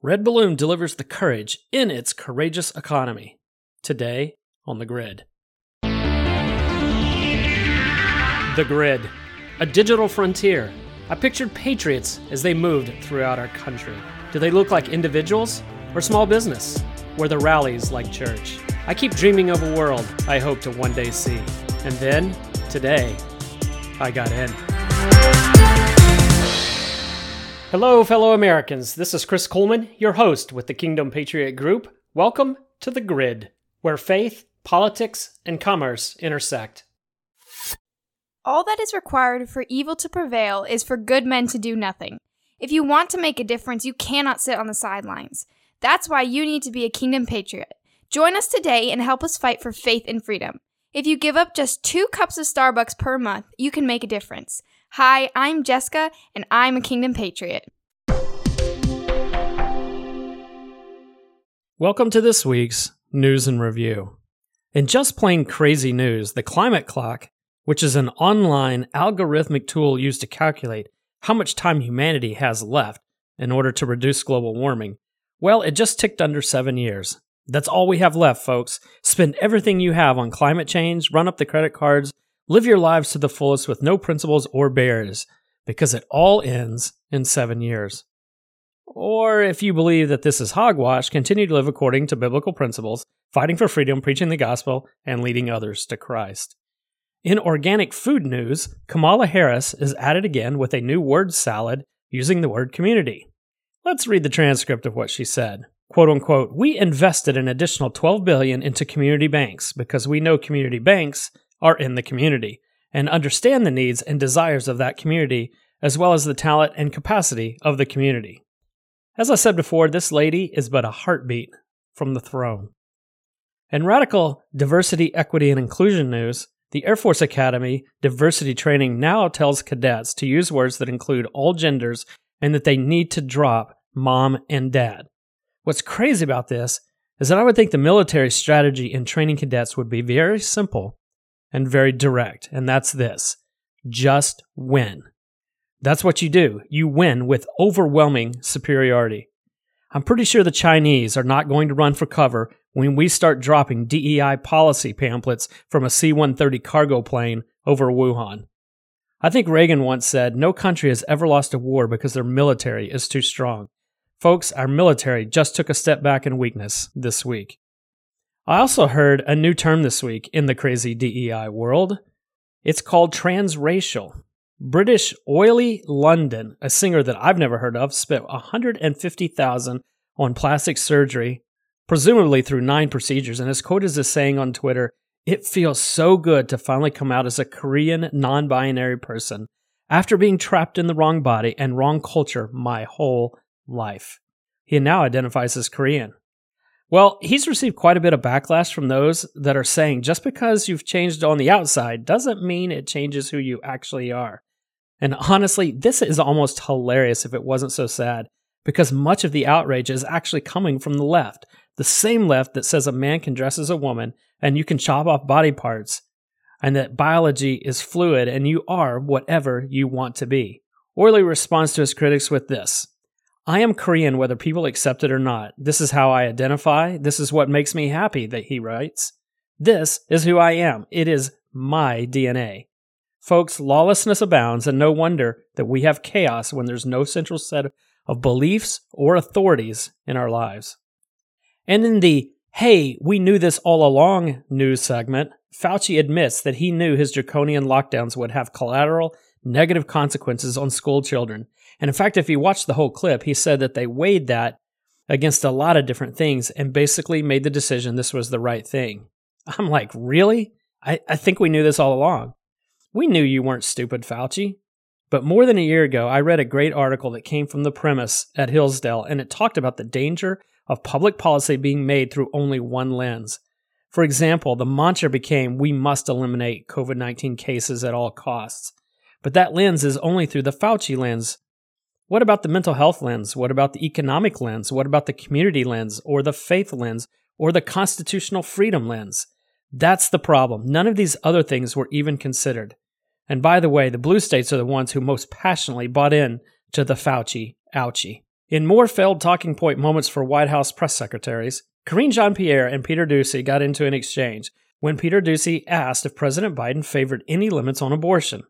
Red Balloon delivers the courage in its courageous economy. Today on The Grid. The Grid, a digital frontier. I pictured patriots as they moved throughout our country. Do they look like individuals or small business? Where the rallies like church? I keep dreaming of a world I hope to one day see. And then, today, I got in. Hello, fellow Americans. This is Chris Kuhlmann, your host with the Kingdom Patriot Group. Welcome to The Grid, where faith, politics, and commerce intersect. All that is required for evil to prevail is for good men to do nothing. If you want to make a difference, you cannot sit on the sidelines. That's why you need to be a Kingdom Patriot. Join us today and help us fight for faith and freedom. If you give up just two cups of Starbucks per month, you can make a difference. Hi, I'm Jessica, and I'm a Kingdom Patriot. Welcome to this week's News and Review. In just plain crazy news, the Climate Clock, which is an online algorithmic tool used to calculate how much time humanity has left in order to reduce global warming, well, it just ticked under seven years. That's all we have left, folks. Spend everything you have on climate change, run up the credit cards, Live your lives to the fullest with no principles or barriers, because it all ends in seven years. Or if you believe that this is hogwash, continue to live according to biblical principles, fighting for freedom, preaching the gospel, and leading others to Christ. In organic food news, Kamala Harris is at it again with a new word salad using the word community. Let's read the transcript of what she said. Quote unquote, we invested an additional 12 billion into community banks because we know community banks are in the community and understand the needs and desires of that community, as well as the talent and capacity of the community. As I said before, this lady is but a heartbeat from the throne. In radical diversity, equity, and inclusion news, the Air Force Academy diversity training now tells cadets to use words that include all genders and that they need to drop mom and dad. What's crazy about this is that I would think the military strategy in training cadets would be very simple and very direct, and that's this just win. That's what you do. You win with overwhelming superiority. I'm pretty sure the Chinese are not going to run for cover when we start dropping DEI policy pamphlets from a C 130 cargo plane over Wuhan. I think Reagan once said, No country has ever lost a war because their military is too strong. Folks, our military just took a step back in weakness this week. I also heard a new term this week in the crazy DEI world. It's called transracial. British Oli London, a singer that I've never heard of, spent 150,000 on plastic surgery, presumably through nine procedures, and his quote is as saying on Twitter, "It feels so good to finally come out as a Korean non-binary person after being trapped in the wrong body and wrong culture my whole life." He now identifies as Korean. Well, he's received quite a bit of backlash from those that are saying just because you've changed on the outside doesn't mean it changes who you actually are. And honestly, this is almost hilarious if it wasn't so sad, because much of the outrage is actually coming from the left. The same left that says a man can dress as a woman and you can chop off body parts, and that biology is fluid and you are whatever you want to be. Oli responds to his critics with this I am Korean whether people accept it or not. This is how I identify. This is what makes me happy, that he writes. This is who I am. It is my DNA. Folks, lawlessness abounds, and no wonder that we have chaos when there's no central set of beliefs or authorities in our lives. And in the hey, we knew this all along news segment, Fauci admits that he knew his draconian lockdowns would have collateral negative consequences on school children and in fact, if you watch the whole clip, he said that they weighed that against a lot of different things and basically made the decision this was the right thing. I'm like, really? I, I think we knew this all along. We knew you weren't stupid, Fauci. But more than a year ago, I read a great article that came from the Imprimis at Hillsdale, and it talked about the danger of public policy being made through only one lens. For example, the mantra became we must eliminate COVID 19 cases at all costs. But that lens is only through the Fauci lens, what about the mental health lens? What about the economic lens? What about the community lens or the faith lens or the constitutional freedom lens? That's the problem. None of these other things were even considered. And by the way, the blue states are the ones who most passionately bought in to the Fauci ouchie. In more failed talking point moments for White House press secretaries, Karine Jean Pierre and Peter Doocy got into an exchange when Peter Doocy asked if President Biden favored any limits on abortion.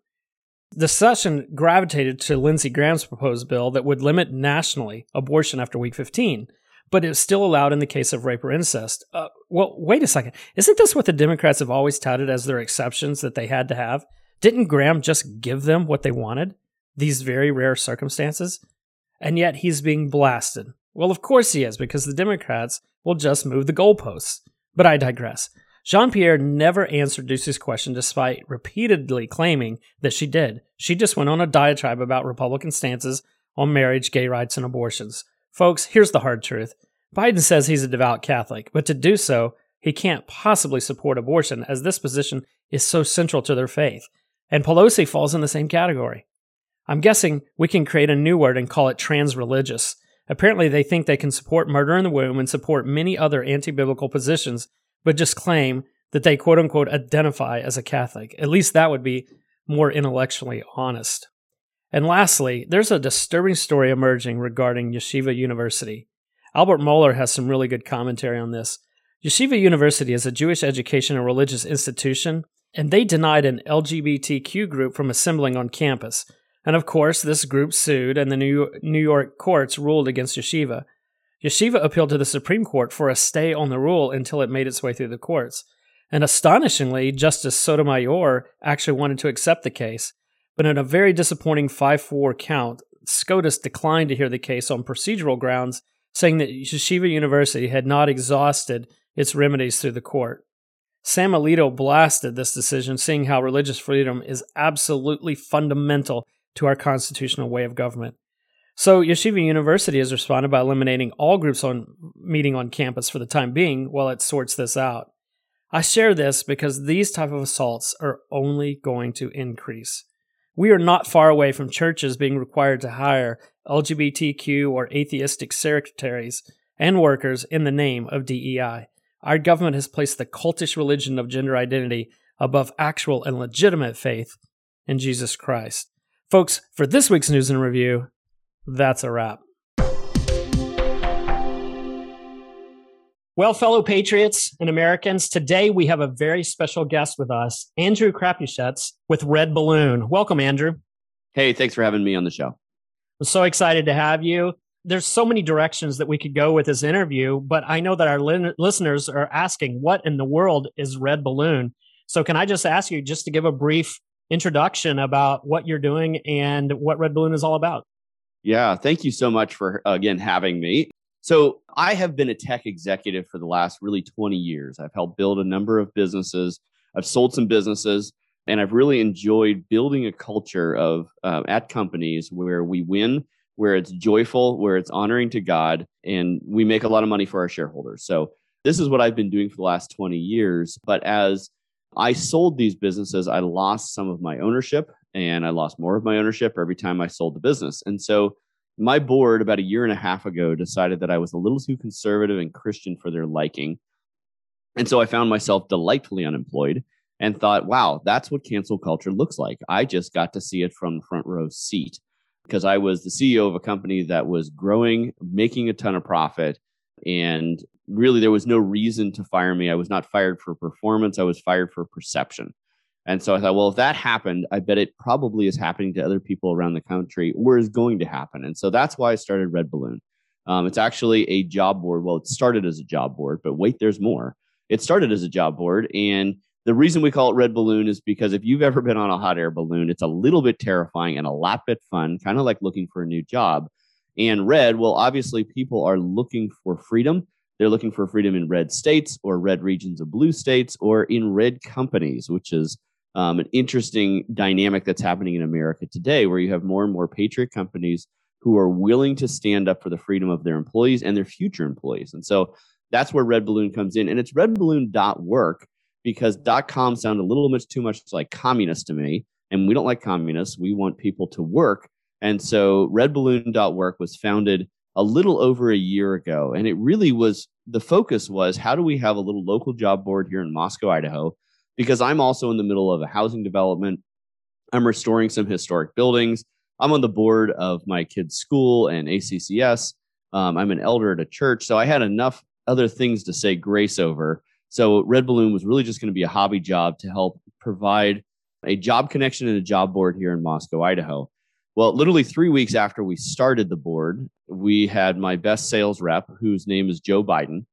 The session gravitated to Lindsey Graham's proposed bill that would limit nationally abortion after week 15, but it's still allowed in the case of rape or incest. Uh, well, wait a second. Isn't this what the Democrats have always touted as their exceptions that they had to have? Didn't Graham just give them what they wanted? These very rare circumstances? and yet he's being blasted. Well, of course he is, because the Democrats will just move the goalposts. But I digress. Jean Pierre never answered Doocy's question despite repeatedly claiming that she did. She just went on a diatribe about Republican stances on marriage, gay rights, and abortions. Folks, here's the hard truth Biden says he's a devout Catholic, but to do so, he can't possibly support abortion as this position is so central to their faith. And Pelosi falls in the same category. I'm guessing we can create a new word and call it trans religious. Apparently, they think they can support murder in the womb and support many other anti biblical positions, but just claim that they quote unquote identify as a Catholic. At least that would be more intellectually honest. And lastly, there's a disturbing story emerging regarding Yeshiva University. Albert Mohler has some really good commentary on this. Yeshiva University is a Jewish education and religious institution, and they denied an LGBTQ group from assembling on campus. And of course, this group sued, and the New York courts ruled against Yeshiva. Yeshiva appealed to the Supreme Court for a stay on the rule until it made its way through the courts. And astonishingly, Justice Sotomayor actually wanted to accept the case. But in a very disappointing 5 4 count, SCOTUS declined to hear the case on procedural grounds, saying that Yeshiva University had not exhausted its remedies through the court. Sam Alito blasted this decision, seeing how religious freedom is absolutely fundamental to our constitutional way of government. So Yeshiva University has responded by eliminating all groups on meeting on campus for the time being while it sorts this out. I share this because these type of assaults are only going to increase. We are not far away from churches being required to hire LGBTQ or atheistic secretaries and workers in the name of DEI. Our government has placed the cultish religion of gender identity above actual and legitimate faith in Jesus Christ. Folks, for this week's news and review, that's a wrap. Well, fellow patriots and Americans, today we have a very special guest with us, Andrew Crapuchettes with Red Balloon. Welcome, Andrew. Hey, thanks for having me on the show. I'm so excited to have you. There's so many directions that we could go with this interview, but I know that our li- listeners are asking, what in the world is Red Balloon? So, can I just ask you just to give a brief introduction about what you're doing and what Red Balloon is all about. Yeah, thank you so much for again having me. So, I have been a tech executive for the last really 20 years. I've helped build a number of businesses. I've sold some businesses, and I've really enjoyed building a culture of uh, at companies where we win, where it's joyful, where it's honoring to God, and we make a lot of money for our shareholders. So, this is what I've been doing for the last 20 years. But as I sold these businesses. I lost some of my ownership and I lost more of my ownership every time I sold the business. And so my board about a year and a half ago decided that I was a little too conservative and Christian for their liking. And so I found myself delightfully unemployed and thought, wow, that's what cancel culture looks like. I just got to see it from front row seat because I was the CEO of a company that was growing, making a ton of profit, and really there was no reason to fire me. I was not fired for performance, I was fired for perception. And so I thought, well, if that happened, I bet it probably is happening to other people around the country or is going to happen. And so that's why I started Red Balloon. Um, it's actually a job board. Well, it started as a job board, but wait, there's more. It started as a job board. And the reason we call it Red Balloon is because if you've ever been on a hot air balloon, it's a little bit terrifying and a lot bit fun, kind of like looking for a new job. And red, well, obviously, people are looking for freedom they're looking for freedom in red states or red regions of blue states or in red companies, which is um, an interesting dynamic that's happening in America today, where you have more and more patriot companies who are willing to stand up for the freedom of their employees and their future employees. And so that's where Red Balloon comes in. And it's redballoon.work because .com sound a little much too much like communist to me. And we don't like communists. We want people to work. And so redballoon.work was founded a little over a year ago. And it really was the focus was how do we have a little local job board here in Moscow, Idaho? Because I'm also in the middle of a housing development. I'm restoring some historic buildings. I'm on the board of my kids' school and ACCS. Um, I'm an elder at a church. So I had enough other things to say grace over. So Red Balloon was really just going to be a hobby job to help provide a job connection and a job board here in Moscow, Idaho. Well, literally three weeks after we started the board, we had my best sales rep, whose name is Joe Biden,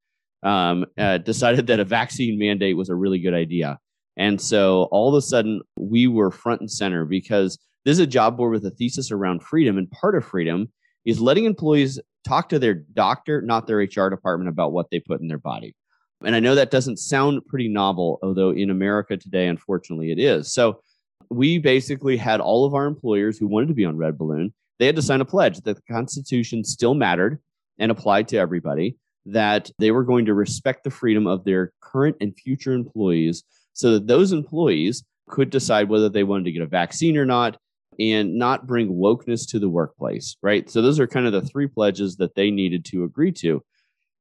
um, uh, decided that a vaccine mandate was a really good idea. And so all of a sudden, we were front and center because this is a job board with a thesis around freedom. And part of freedom is letting employees talk to their doctor, not their HR department, about what they put in their body. And I know that doesn't sound pretty novel, although in America today, unfortunately, it is. So we basically had all of our employers who wanted to be on Red Balloon, they had to sign a pledge that the Constitution still mattered and applied to everybody, that they were going to respect the freedom of their current and future employees so that those employees could decide whether they wanted to get a vaccine or not and not bring wokeness to the workplace, right? So those are kind of the three pledges that they needed to agree to.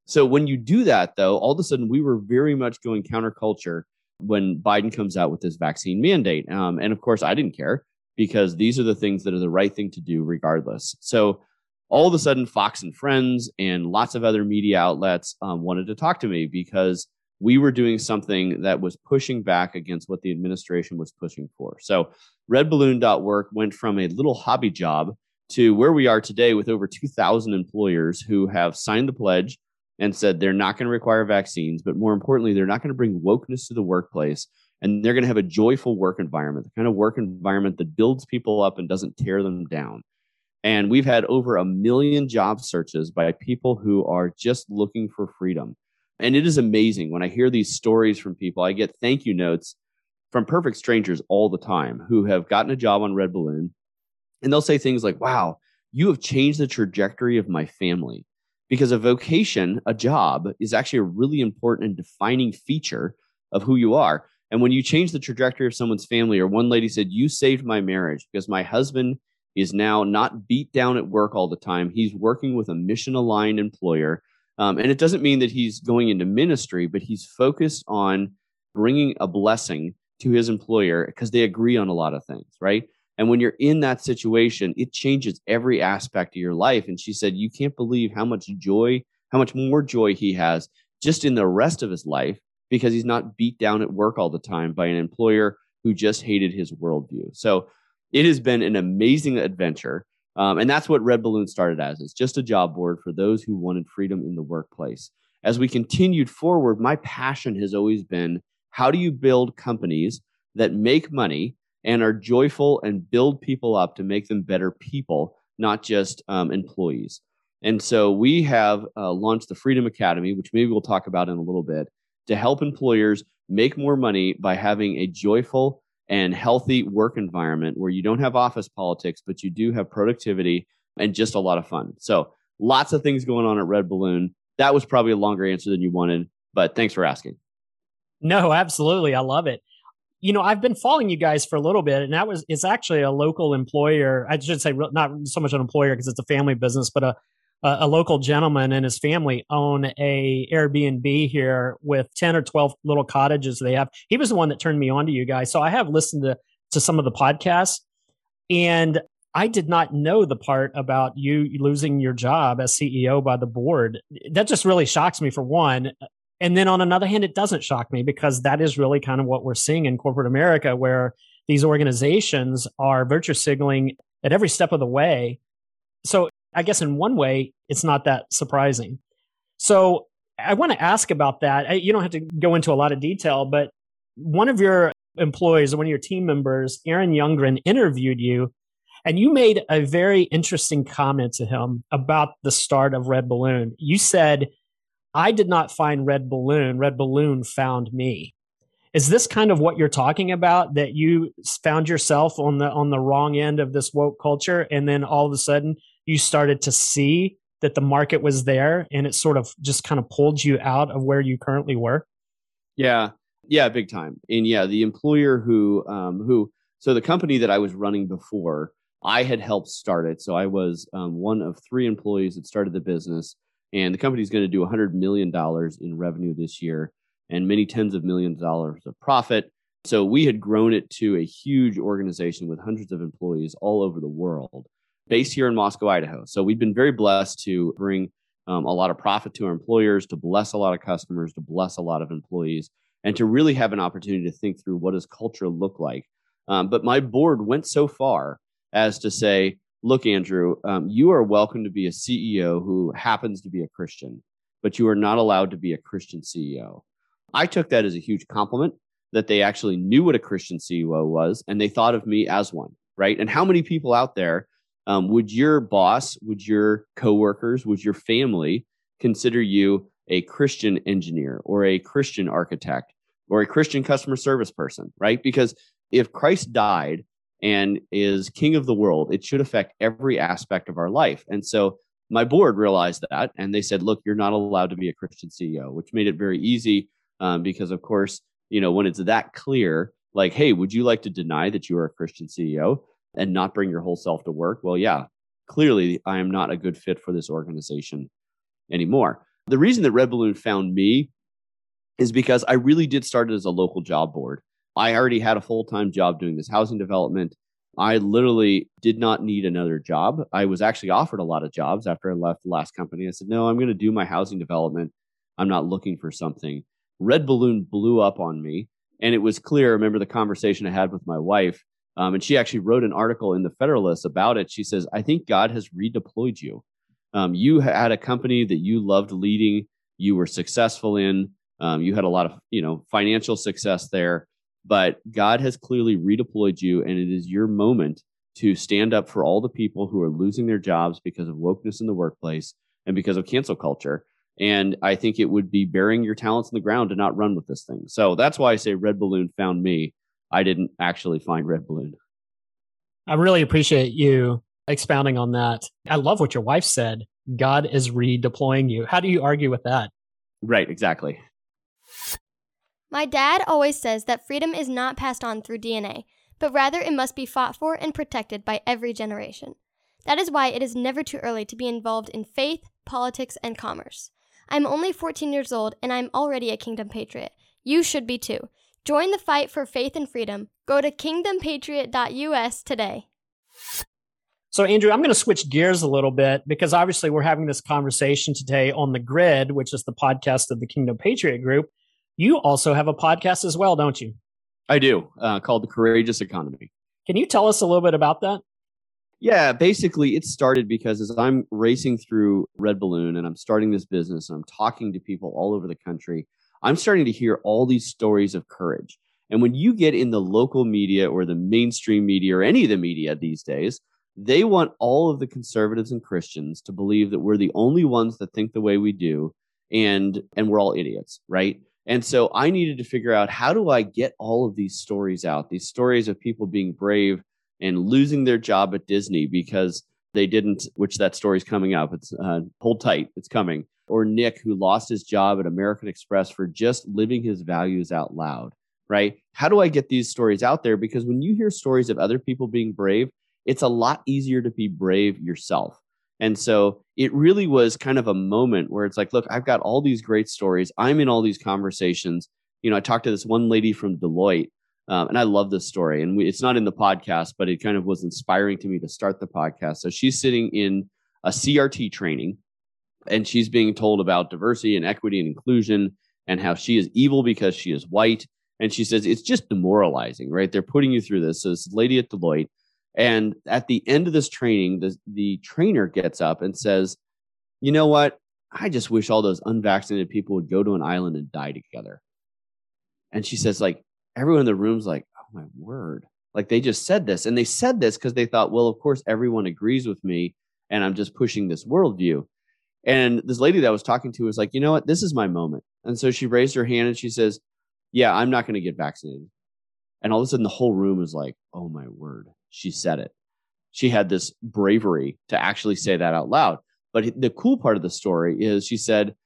So when you do that, though, all of a sudden we were very much going counterculture when Biden comes out with this vaccine mandate. Um, and of course, I didn't care because these are the things that are the right thing to do regardless. So all of a sudden, Fox and Friends and lots of other media outlets um, wanted to talk to me because we were doing something that was pushing back against what the administration was pushing for. So redballoon.work went from a little hobby job to where we are today with over 2,000 employers who have signed the pledge and said they're not going to require vaccines, but more importantly, they're not going to bring wokeness to the workplace. And they're going to have a joyful work environment, the kind of work environment that builds people up and doesn't tear them down. And we've had over a million job searches by people who are just looking for freedom. And it is amazing when I hear these stories from people. I get thank you notes from perfect strangers all the time who have gotten a job on Red Balloon. And they'll say things like, wow, you have changed the trajectory of my family. Because a vocation, a job, is actually a really important and defining feature of who you are. And when you change the trajectory of someone's family, or one lady said, You saved my marriage because my husband is now not beat down at work all the time. He's working with a mission aligned employer um, and it doesn't mean that he's going into ministry, but he's focused on bringing a blessing to his employer because they agree on a lot of things, right? And when you're in that situation, it changes every aspect of your life. And she said, You can't believe how much joy, how much more joy he has just in the rest of his life because he's not beat down at work all the time by an employer who just hated his worldview. So it has been an amazing adventure. Um, and that's what Red Balloon started as. It's just a job board for those who wanted freedom in the workplace. As we continued forward, my passion has always been how do you build companies that make money and are joyful and build people up to make them better people, not just um, employees. And so we have uh, launched the Freedom Academy, which maybe we'll talk about in a little bit, to help employers make more money by having a joyful and healthy work environment where you don't have office politics, but you do have productivity and just a lot of fun. So, lots of things going on at Red Balloon. That was probably a longer answer than you wanted, but thanks for asking. No, absolutely. I love it. You know, I've been following you guys for a little bit, and that was it's actually a local employer. I should say not so much an employer because it's a family business, but a a local gentleman and his family own a Airbnb here with 10 or 12 little cottages they have. He was the one that turned me on to you guys. So I have listened to, to some of the podcasts and I did not know the part about you losing your job as CEO by the board. That just really shocks me for one. And then on another hand, it doesn't shock me because that is really kind of what we're seeing in corporate America, where these organizations are virtue signaling at every step of the way. So I guess in one way, it's not that surprising. So I want to ask about that. You don't have to go into a lot of detail, but one of your employees, one of your team members, Aaron Youngren, interviewed you, and you made a very interesting comment to him about the start of Red Balloon. You said, I did not find Red Balloon, Red Balloon found me. Is this kind of what you're talking about that you found yourself on the on the wrong end of this woke culture and then all of a sudden you started to see that the market was there and it sort of just kind of pulled you out of where you currently were? Yeah. Yeah, big time. And yeah, the employer who um who so the company that I was running before, I had helped start it. So I was um, one of three employees that started the business and the company is going to do 100 million dollars in revenue this year and many tens of millions of dollars of profit So we had grown it to a huge organization with hundreds of employees all over the world, based here in Moscow, Idaho. So we've been very blessed to bring um, a lot of profit to our employers, to bless a lot of customers, to bless a lot of employees, and to really have an opportunity to think through what does culture look like. Um, but my board went so far as to say, look, Andrew, um, you are welcome to be a CEO who happens to be a Christian, but you are not allowed to be a Christian CEO. I took that as a huge compliment that they actually knew what a Christian CEO was and they thought of me as one, right? And how many people out there um, would your boss, would your coworkers, would your family consider you a Christian engineer or a Christian architect or a Christian customer service person, right? Because if Christ died and is king of the world, it should affect every aspect of our life. And so my board realized that and they said, look, you're not allowed to be a Christian CEO, which made it very easy um, because, of course, you know, when it's that clear, like, hey, would you like to deny that you are a Christian CEO? And not bring your whole self to work, well, yeah, clearly I am not a good fit for this organization anymore. The reason that Red Balloon found me is because I really did start it as a local job board. I already had a full time job doing this housing development. I literally did not need another job. I was actually offered a lot of jobs after I left the last company. I said, no, I'm going to do my housing development. I'm not looking for something. Red Balloon blew up on me. And it was clear. I remember the conversation I had with my wife um, and she actually wrote an article in the Federalist about it. She says, I think God has redeployed you. Um, you had a company that you loved leading, you were successful in, um, you had a lot of you know financial success there, but God has clearly redeployed you, and it is your moment to stand up for all the people who are losing their jobs because of wokeness in the workplace and because of cancel culture. And I think it would be burying your talents in the ground to not run with this thing. So that's why I say Red Balloon found me I didn't actually find Red Balloon. I really appreciate you expounding on that. I love what your wife said. God is redeploying you. How do you argue with that? Right, exactly. My dad always says that freedom is not passed on through DNA, but rather it must be fought for and protected by every generation. That is why it is never too early to be involved in faith, politics, and commerce. I'm only 14 years old and I'm already a Kingdom Patriot. You should be too. Join the fight for faith and freedom. Go to kingdompatriot.us today. So, Andrew, I'm going to switch gears a little bit because obviously we're having this conversation today on the grid, which is the podcast of the Kingdom Patriot Group. You also have a podcast as well, don't you? I do, uh, called The Courageous Economy. Can you tell us a little bit about that? Yeah, basically, it started because as I'm racing through Red Balloon and I'm starting this business and I'm talking to people all over the country, I'm starting to hear all these stories of courage. And when you get in the local media or the mainstream media or any of the media these days, they want all of the conservatives and Christians to believe that we're the only ones that think the way we do and and we're all idiots, right? And so I needed to figure out how do I get all of these stories out, these stories of people being brave and losing their job at Disney because they didn't, which that story's coming up. It's uh, hold tight, it's coming or Nick, who lost his job at American Express for just living his values out loud, right? How do I get these stories out there? Because when you hear stories of other people being brave, it's a lot easier to be brave yourself. And so it really was kind of a moment where it's like, look, I've got all these great stories. I'm in all these conversations. You know, I talked to this one lady from Deloitte, um, and I love this story. And we, it's not in the podcast, but it kind of was inspiring to me to start the podcast. So she's sitting in a CRT training and she's being told about diversity and equity and inclusion and how she is evil because she is white. And she says it's just demoralizing, right? They're putting you through this. So this lady at Deloitte. And at the end of this training, the, the trainer gets up and says, You know what? I just wish all those unvaccinated people would go to an island and die together. And she says, like, everyone in the room's like, oh my word. Like they just said this. And they said this because they thought, well, of course, everyone agrees with me. And I'm just pushing this worldview. And this lady that I was talking to was like, you know what? This is my moment. And so she raised her hand and she says, Yeah, I'm not going to get vaccinated. And all of a sudden, the whole room was like, Oh my word. She said it. She had this bravery to actually say that out loud. But the cool part of the story is she said,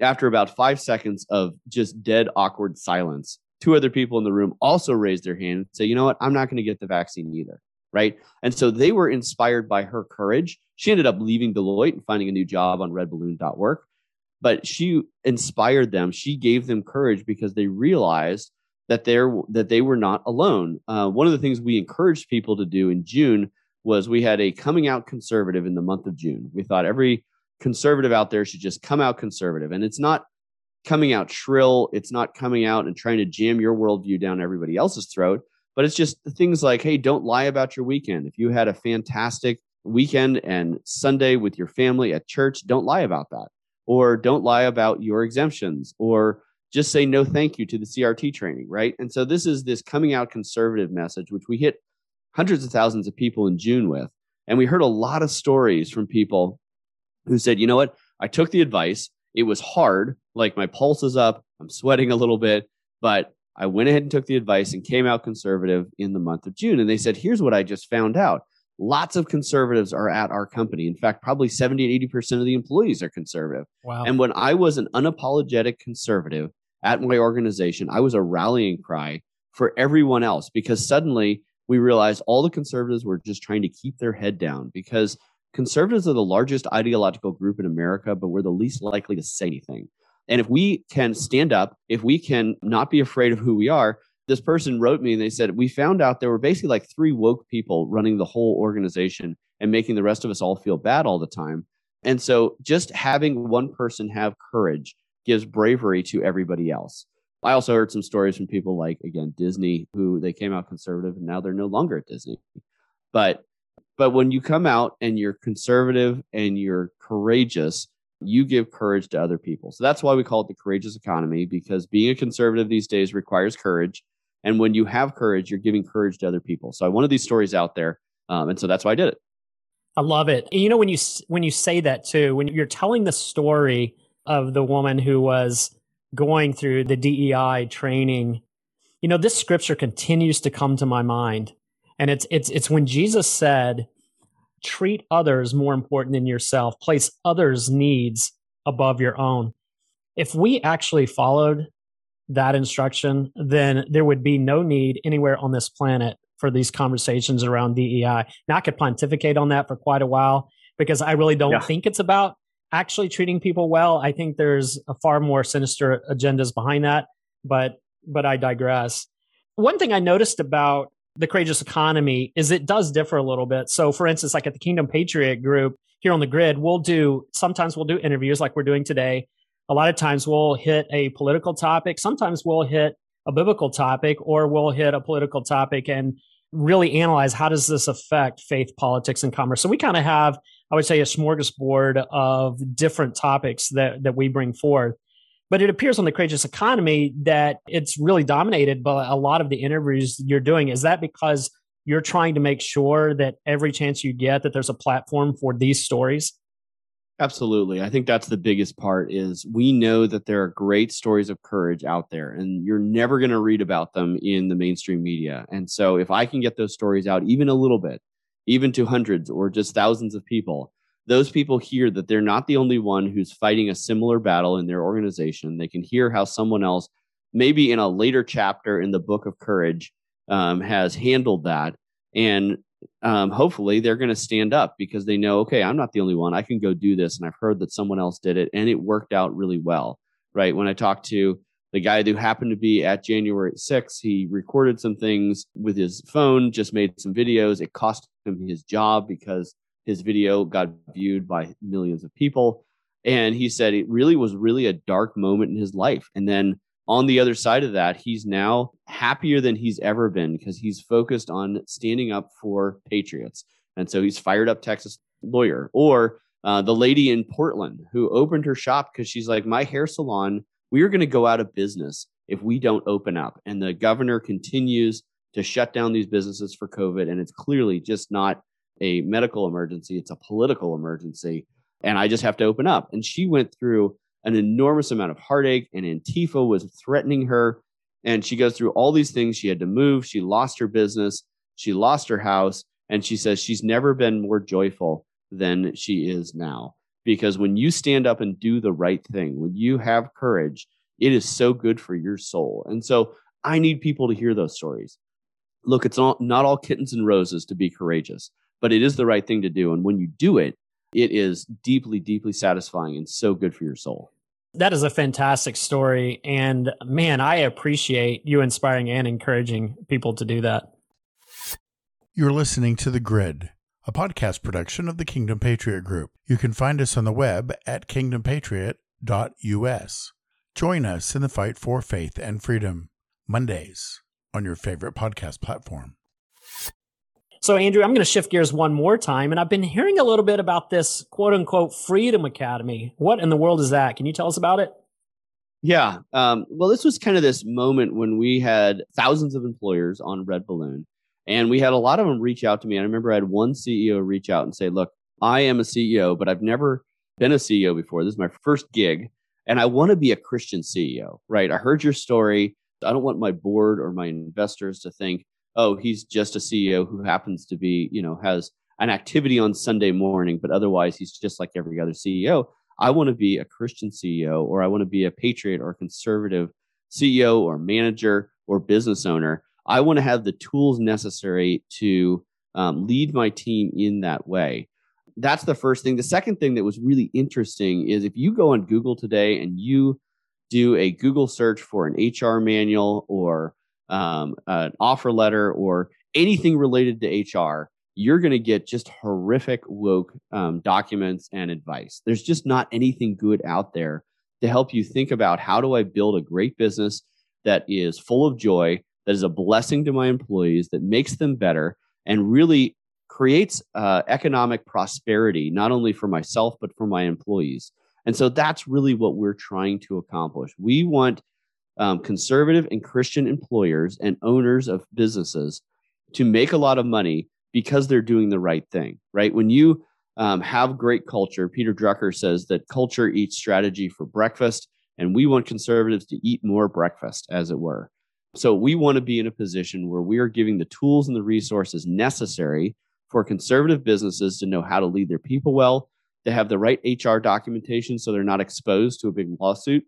after about five seconds of just dead, awkward silence, two other people in the room also raised their hand and say, You know what? I'm not going to get the vaccine either right? And so they were inspired by her courage. She ended up leaving Deloitte and finding a new job on redballoon.work. But she inspired them. She gave them courage because they realized that they're that they were not alone. Uh, one of the things we encouraged people to do in June was we had a coming out conservative in the month of June. We thought every conservative out there should just come out conservative, and it's not coming out shrill. It's not coming out and trying to jam your worldview down everybody else's throat, but it's just things like, hey, don't lie about your weekend. If you had a fantastic weekend and Sunday with your family at church, don't lie about that. Or don't lie about your exemptions or just say no thank you to the CRT training, right? And so this is this coming out conservative message, which we hit hundreds of thousands of people in June with. And we heard a lot of stories from people who said, you know what? I took the advice. It was hard, like my pulse is up, I'm sweating a little bit, but I went ahead and took the advice and came out conservative in the month of June. And they said, here's what I just found out. Lots of conservatives are at our company. In fact, probably 70 to 80% of the employees are conservative. Wow. And when I was an unapologetic conservative, at my organization, I was a rallying cry for everyone else because suddenly we realized all the conservatives were just trying to keep their head down because conservatives are the largest ideological group in America, but we're the least likely to say anything. And if we can stand up, if we can not be afraid of who we are, this person wrote me and they said, We found out there were basically like three woke people running the whole organization and making the rest of us all feel bad all the time. And so just having one person have courage gives bravery to everybody else. I also heard some stories from people like again Disney who they came out conservative and now they're no longer at Disney. But but when you come out and you're conservative and you're courageous, you give courage to other people. So that's why we call it the courageous economy because being a conservative these days requires courage. And when you have courage, you're giving courage to other people. So I wanted these stories out there, um, and so that's why I did it. I love it. And you know when you when you say that too, when you're telling the story of the woman who was going through the DEI training. You know, this scripture continues to come to my mind. And it's it's it's when Jesus said, treat others more important than yourself, place others' needs above your own. If we actually followed that instruction, then there would be no need anywhere on this planet for these conversations around DEI. Now I could pontificate on that for quite a while because I really don't yeah. think it's about actually treating people well. I think there's a far more sinister agendas behind that, but but I digress. One thing I noticed about the courageous economy is it does differ a little bit. So for instance, like at the Kingdom Patriot group here on the grid, we'll do sometimes we'll do interviews like we're doing today. A lot of times we'll hit a political topic, sometimes we'll hit a biblical topic or we'll hit a political topic and really analyze how does this affect faith, politics, and commerce. So we kind of have I would say, a smorgasbord of different topics that, that we bring forth. But it appears on the courageous economy that it's really dominated by a lot of the interviews you're doing. Is that because you're trying to make sure that every chance you get that there's a platform for these stories? Absolutely. I think that's the biggest part is we know that there are great stories of courage out there and you're never going to read about them in the mainstream media. And so if I can get those stories out even a little bit, even to hundreds or just thousands of people, those people hear that they're not the only one who's fighting a similar battle in their organization. They can hear how someone else, maybe in a later chapter in the book of courage, um, has handled that. And um, hopefully they're going to stand up because they know, okay, I'm not the only one. I can go do this. And I've heard that someone else did it and it worked out really well. Right. When I talked to the guy who happened to be at January 6th, he recorded some things with his phone, just made some videos. It cost him his job because his video got viewed by millions of people. And he said it really was really a dark moment in his life. And then on the other side of that, he's now happier than he's ever been because he's focused on standing up for patriots. And so he's fired up Texas lawyer or uh, the lady in Portland who opened her shop because she's like, my hair salon we are going to go out of business if we don't open up. And the governor continues to shut down these businesses for COVID. And it's clearly just not a medical emergency, it's a political emergency. And I just have to open up. And she went through an enormous amount of heartache, and Antifa was threatening her. And she goes through all these things. She had to move. She lost her business. She lost her house. And she says she's never been more joyful than she is now because when you stand up and do the right thing, when you have courage, it is so good for your soul. And so I need people to hear those stories. Look, it's not, not all kittens and roses to be courageous, but it is the right thing to do. And when you do it, it is deeply, deeply satisfying and so good for your soul. That is a fantastic story. And man, I appreciate you inspiring and encouraging people to do that. You're listening to The Grid, a podcast production of the Kingdom Patriot Group. You can find us on the web at kingdompatriot.us. Join us in the fight for faith and freedom, Mondays on your favorite podcast platform. So, Andrew, I'm going to shift gears one more time. And I've been hearing a little bit about this quote unquote Freedom Academy. What in the world is that? Can you tell us about it? Yeah. Um, well, this was kind of this moment when we had thousands of employers on Red Balloon, and we had a lot of them reach out to me. I remember I had one CEO reach out and say, Look, I am a CEO, but I've never been a CEO before. This is my first gig, and I want to be a Christian CEO, right? I heard your story. I don't want my board or my investors to think oh, he's just a CEO who happens to be, you know, has an activity on Sunday morning, but otherwise he's just like every other CEO. I want to be a Christian CEO, or I want to be a patriot or conservative CEO or manager or business owner. I want to have the tools necessary to um, lead my team in that way. That's the first thing. The second thing that was really interesting is if you go on Google today and you do a Google search for an HR manual or um, an offer letter or anything related to HR, you're going to get just horrific woke um, documents and advice. There's just not anything good out there to help you think about how do I build a great business that is full of joy, that is a blessing to my employees, that makes them better, and really creates uh, economic prosperity, not only for myself, but for my employees. And so that's really what we're trying to accomplish. We want um, conservative and Christian employers and owners of businesses to make a lot of money because they're doing the right thing, right? When you um, have great culture, Peter Drucker says that culture eats strategy for breakfast, and we want conservatives to eat more breakfast, as it were. So we want to be in a position where we are giving the tools and the resources necessary for conservative businesses to know how to lead their people well, to have the right HR documentation so they're not exposed to a big lawsuit,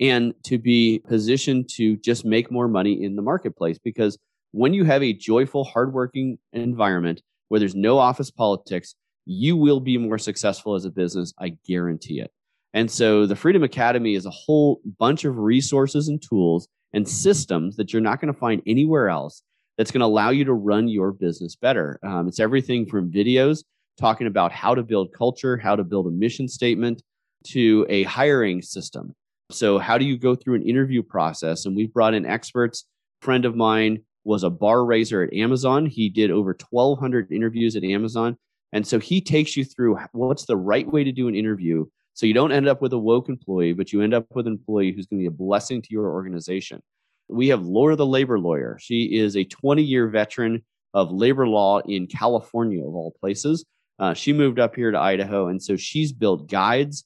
and to be positioned to just make more money in the marketplace. Because when you have a joyful, hardworking environment where there's no office politics, you will be more successful as a business. I guarantee it. And so the Freedom Academy is a whole bunch of resources and tools and systems that you're not going to find anywhere else that's going to allow you to run your business better. Um, it's everything from videos talking about how to build culture, how to build a mission statement, to a hiring system so, how do you go through an interview process? And we've brought in experts. Friend of mine was a bar raiser at Amazon. He did over 1,200 interviews at Amazon. And so he takes you through what's the right way to do an interview so you don't end up with a woke employee, but you end up with an employee who's going to be a blessing to your organization. We have Laura the labor lawyer. She is a 20 year veteran of labor law in California, of all places. Uh, she moved up here to Idaho. And so she's built guides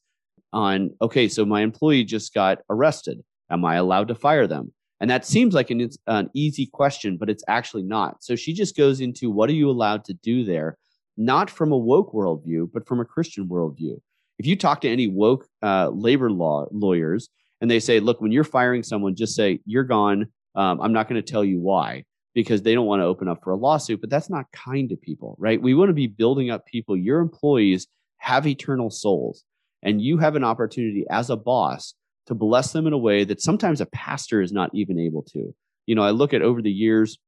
on okay, so my employee just got arrested. Am I allowed to fire them? And that seems like an, an easy question, but it's actually not. So she just goes into what are you allowed to do there, not from a woke worldview, but from a Christian worldview. If you talk to any woke uh, labor law lawyers and they say, look, when you're firing someone, just say, you're gone. Um, I'm not going to tell you why because they don't want to open up for a lawsuit, but that's not kind to people, right? We want to be building up people. Your employees have eternal souls. And you have an opportunity as a boss to bless them in a way that sometimes a pastor is not even able to. You know, I look at over the years,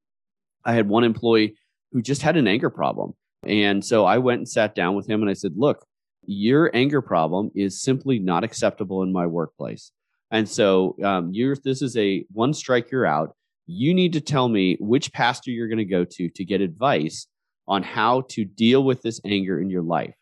I had one employee who just had an anger problem. And so I went and sat down with him and I said, Look, your anger problem is simply not acceptable in my workplace. And so um, you're, this is a one strike, you're out. You need to tell me which pastor you're going to go to to get advice on how to deal with this anger in your life.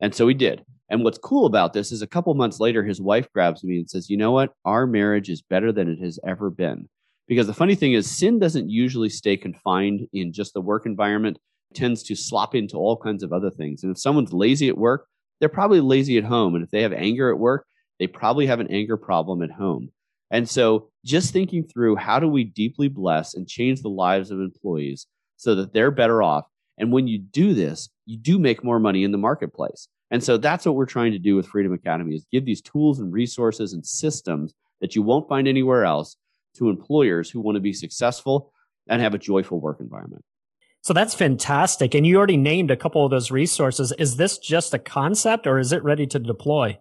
And so he did. And what's cool about this is a couple months later, his wife grabs me and says, You know what? Our marriage is better than it has ever been. Because the funny thing is, sin doesn't usually stay confined in just the work environment, it tends to slop into all kinds of other things. And if someone's lazy at work, they're probably lazy at home. And if they have anger at work, they probably have an anger problem at home. And so just thinking through how do we deeply bless and change the lives of employees so that they're better off. And when you do this, you do make more money in the marketplace. And so that's what we're trying to do with Freedom Academy is give these tools and resources and systems that you won't find anywhere else to employers who want to be successful and have a joyful work environment. So that's fantastic. And you already named a couple of those resources. Is this just a concept or is it ready to deploy?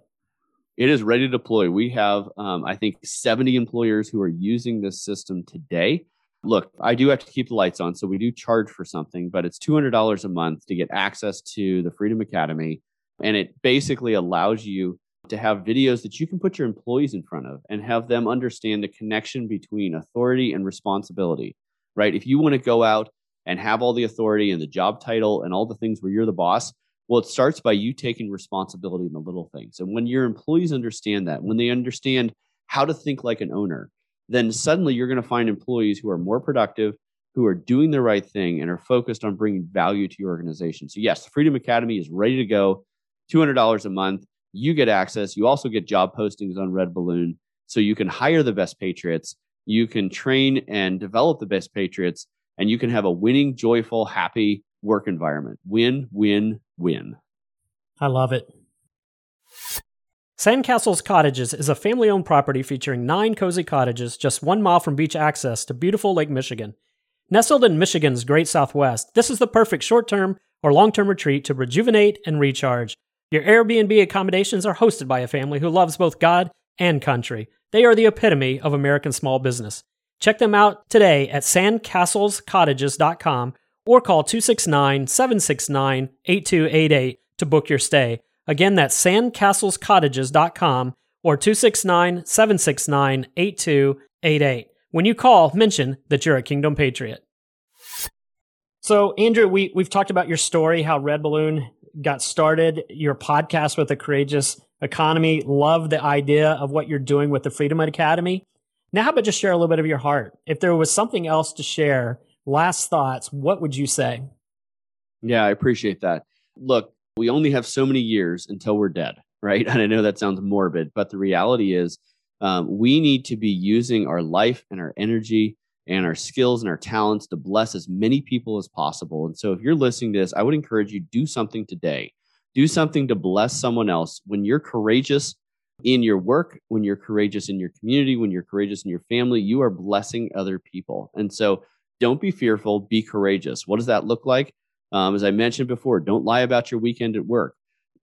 It is ready to deploy. We have, um, I think, 70 employers who are using this system today. Look, I do have to keep the lights on, so we do charge for something, but it's $200 a month to get access to the Freedom Academy. And it basically allows you to have videos that you can put your employees in front of and have them understand the connection between authority and responsibility, right? If you want to go out and have all the authority and the job title and all the things where you're the boss, well, it starts by you taking responsibility in the little things. And when your employees understand that, when they understand how to think like an owner, then suddenly you're going to find employees who are more productive, who are doing the right thing, and are focused on bringing value to your organization. So, yes, the Freedom Academy is ready to go, $200 a month. You get access. You also get job postings on Red Balloon. So you can hire the best patriots. You can train and develop the best patriots, and you can have a winning, joyful, happy work environment. Win, win, win. I love it. Sandcastles Cottages is a family owned property featuring nine cozy cottages just one mile from beach access to beautiful Lake Michigan. Nestled in Michigan's great southwest, this is the perfect short term or long term retreat to rejuvenate and recharge. Your Airbnb accommodations are hosted by a family who loves both God and country. They are the epitome of American small business. Check them out today at sandcastlescottages.com or call 269 769 8288 to book your stay. Again, that's sandcastlescottages.com or 269 769 8288. When you call, mention that you're a Kingdom Patriot. So, Andrew, we, we've talked about your story, how Red Balloon got started, your podcast with a courageous economy. Love the idea of what you're doing with the Freedom Academy. Now, how about just share a little bit of your heart? If there was something else to share, last thoughts, what would you say? Yeah, I appreciate that. Look, we only have so many years until we're dead, right? And I know that sounds morbid, but the reality is um, we need to be using our life and our energy and our skills and our talents to bless as many people as possible. And so if you're listening to this, I would encourage you do something today. Do something to bless someone else. When you're courageous in your work, when you're courageous in your community, when you're courageous in your family, you are blessing other people. And so don't be fearful, be courageous. What does that look like? Um, as I mentioned before, don't lie about your weekend at work.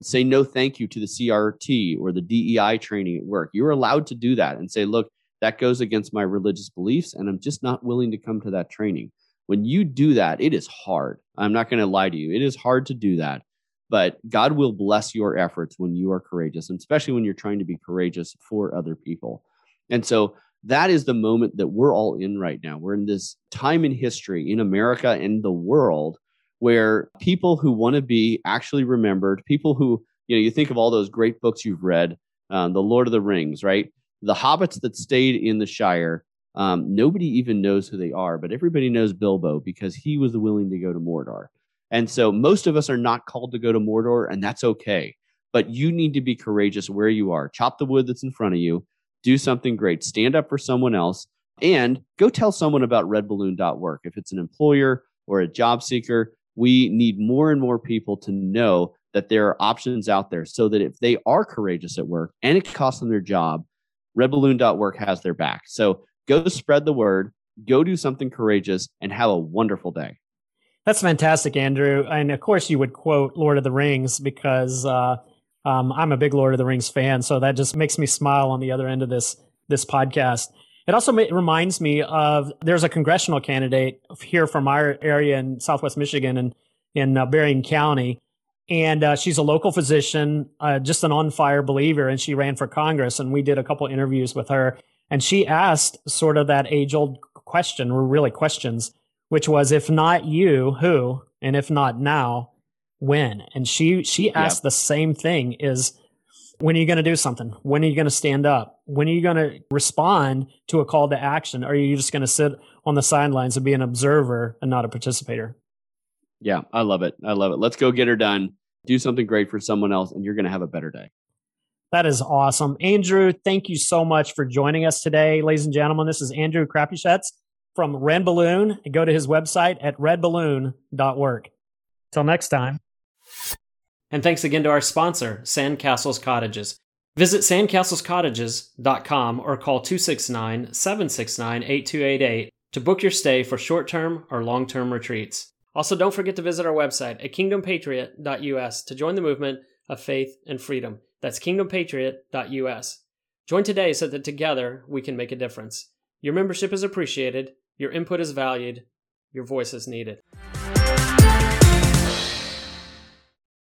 Say no thank you to the CRT or the DEI training at work. You're allowed to do that and say, look, that goes against my religious beliefs, and I'm just not willing to come to that training. When you do that, it is hard. I'm not going to lie to you. It is hard to do that, but God will bless your efforts when you are courageous, and especially when you're trying to be courageous for other people. And so that is the moment that we're all in right now. We're in this time in history in America and the world where people who want to be actually remembered, people who, you know, you think of all those great books you've read, um, The Lord of the Rings, right? The hobbits that stayed in the Shire, um, nobody even knows who they are, but everybody knows Bilbo because he was willing to go to Mordor. And so most of us are not called to go to Mordor, and that's okay. But you need to be courageous where you are. Chop the wood that's in front of you do something great, stand up for someone else, and go tell someone about redballoon.work. If it's an employer or a job seeker, we need more and more people to know that there are options out there so that if they are courageous at work and it costs them their job, redballoon.work has their back. So go spread the word, go do something courageous, and have a wonderful day. That's fantastic, Andrew. And of course, you would quote Lord of the Rings because uh, um, I'm a big Lord of the Rings fan, so that just makes me smile on the other end of this this podcast. It also ma- reminds me of there's a congressional candidate here from our area in Southwest Michigan and in uh, Berrien County, and uh, she's a local physician, uh, just an on fire believer, and she ran for Congress. And we did a couple interviews with her, and she asked sort of that age old question, or really questions, which was, if not you, who? And if not now, when? And she she asked yep. the same thing is when are you going to do something? When are you going to stand up? When are you going to respond to a call to action? Or are you just going to sit on the sidelines and be an observer and not a participator? Yeah, I love it. I love it. Let's go get her done. Do something great for someone else, and you're going to have a better day. That is awesome. Andrew, thank you so much for joining us today. Ladies and gentlemen, this is Andrew Crapuchettes from Red Balloon. Go to his website at redballoon.work. Till next time. And thanks again to our sponsor, Sandcastles Cottages. Visit sandcastlescottages.com or call 269 769 8288 to book your stay for short term or long term retreats. Also, don't forget to visit our website at kingdompatriot.us to join the movement of faith and freedom. That's kingdompatriot.us. Join today so that together we can make a difference. Your membership is appreciated, your input is valued, your voice is needed.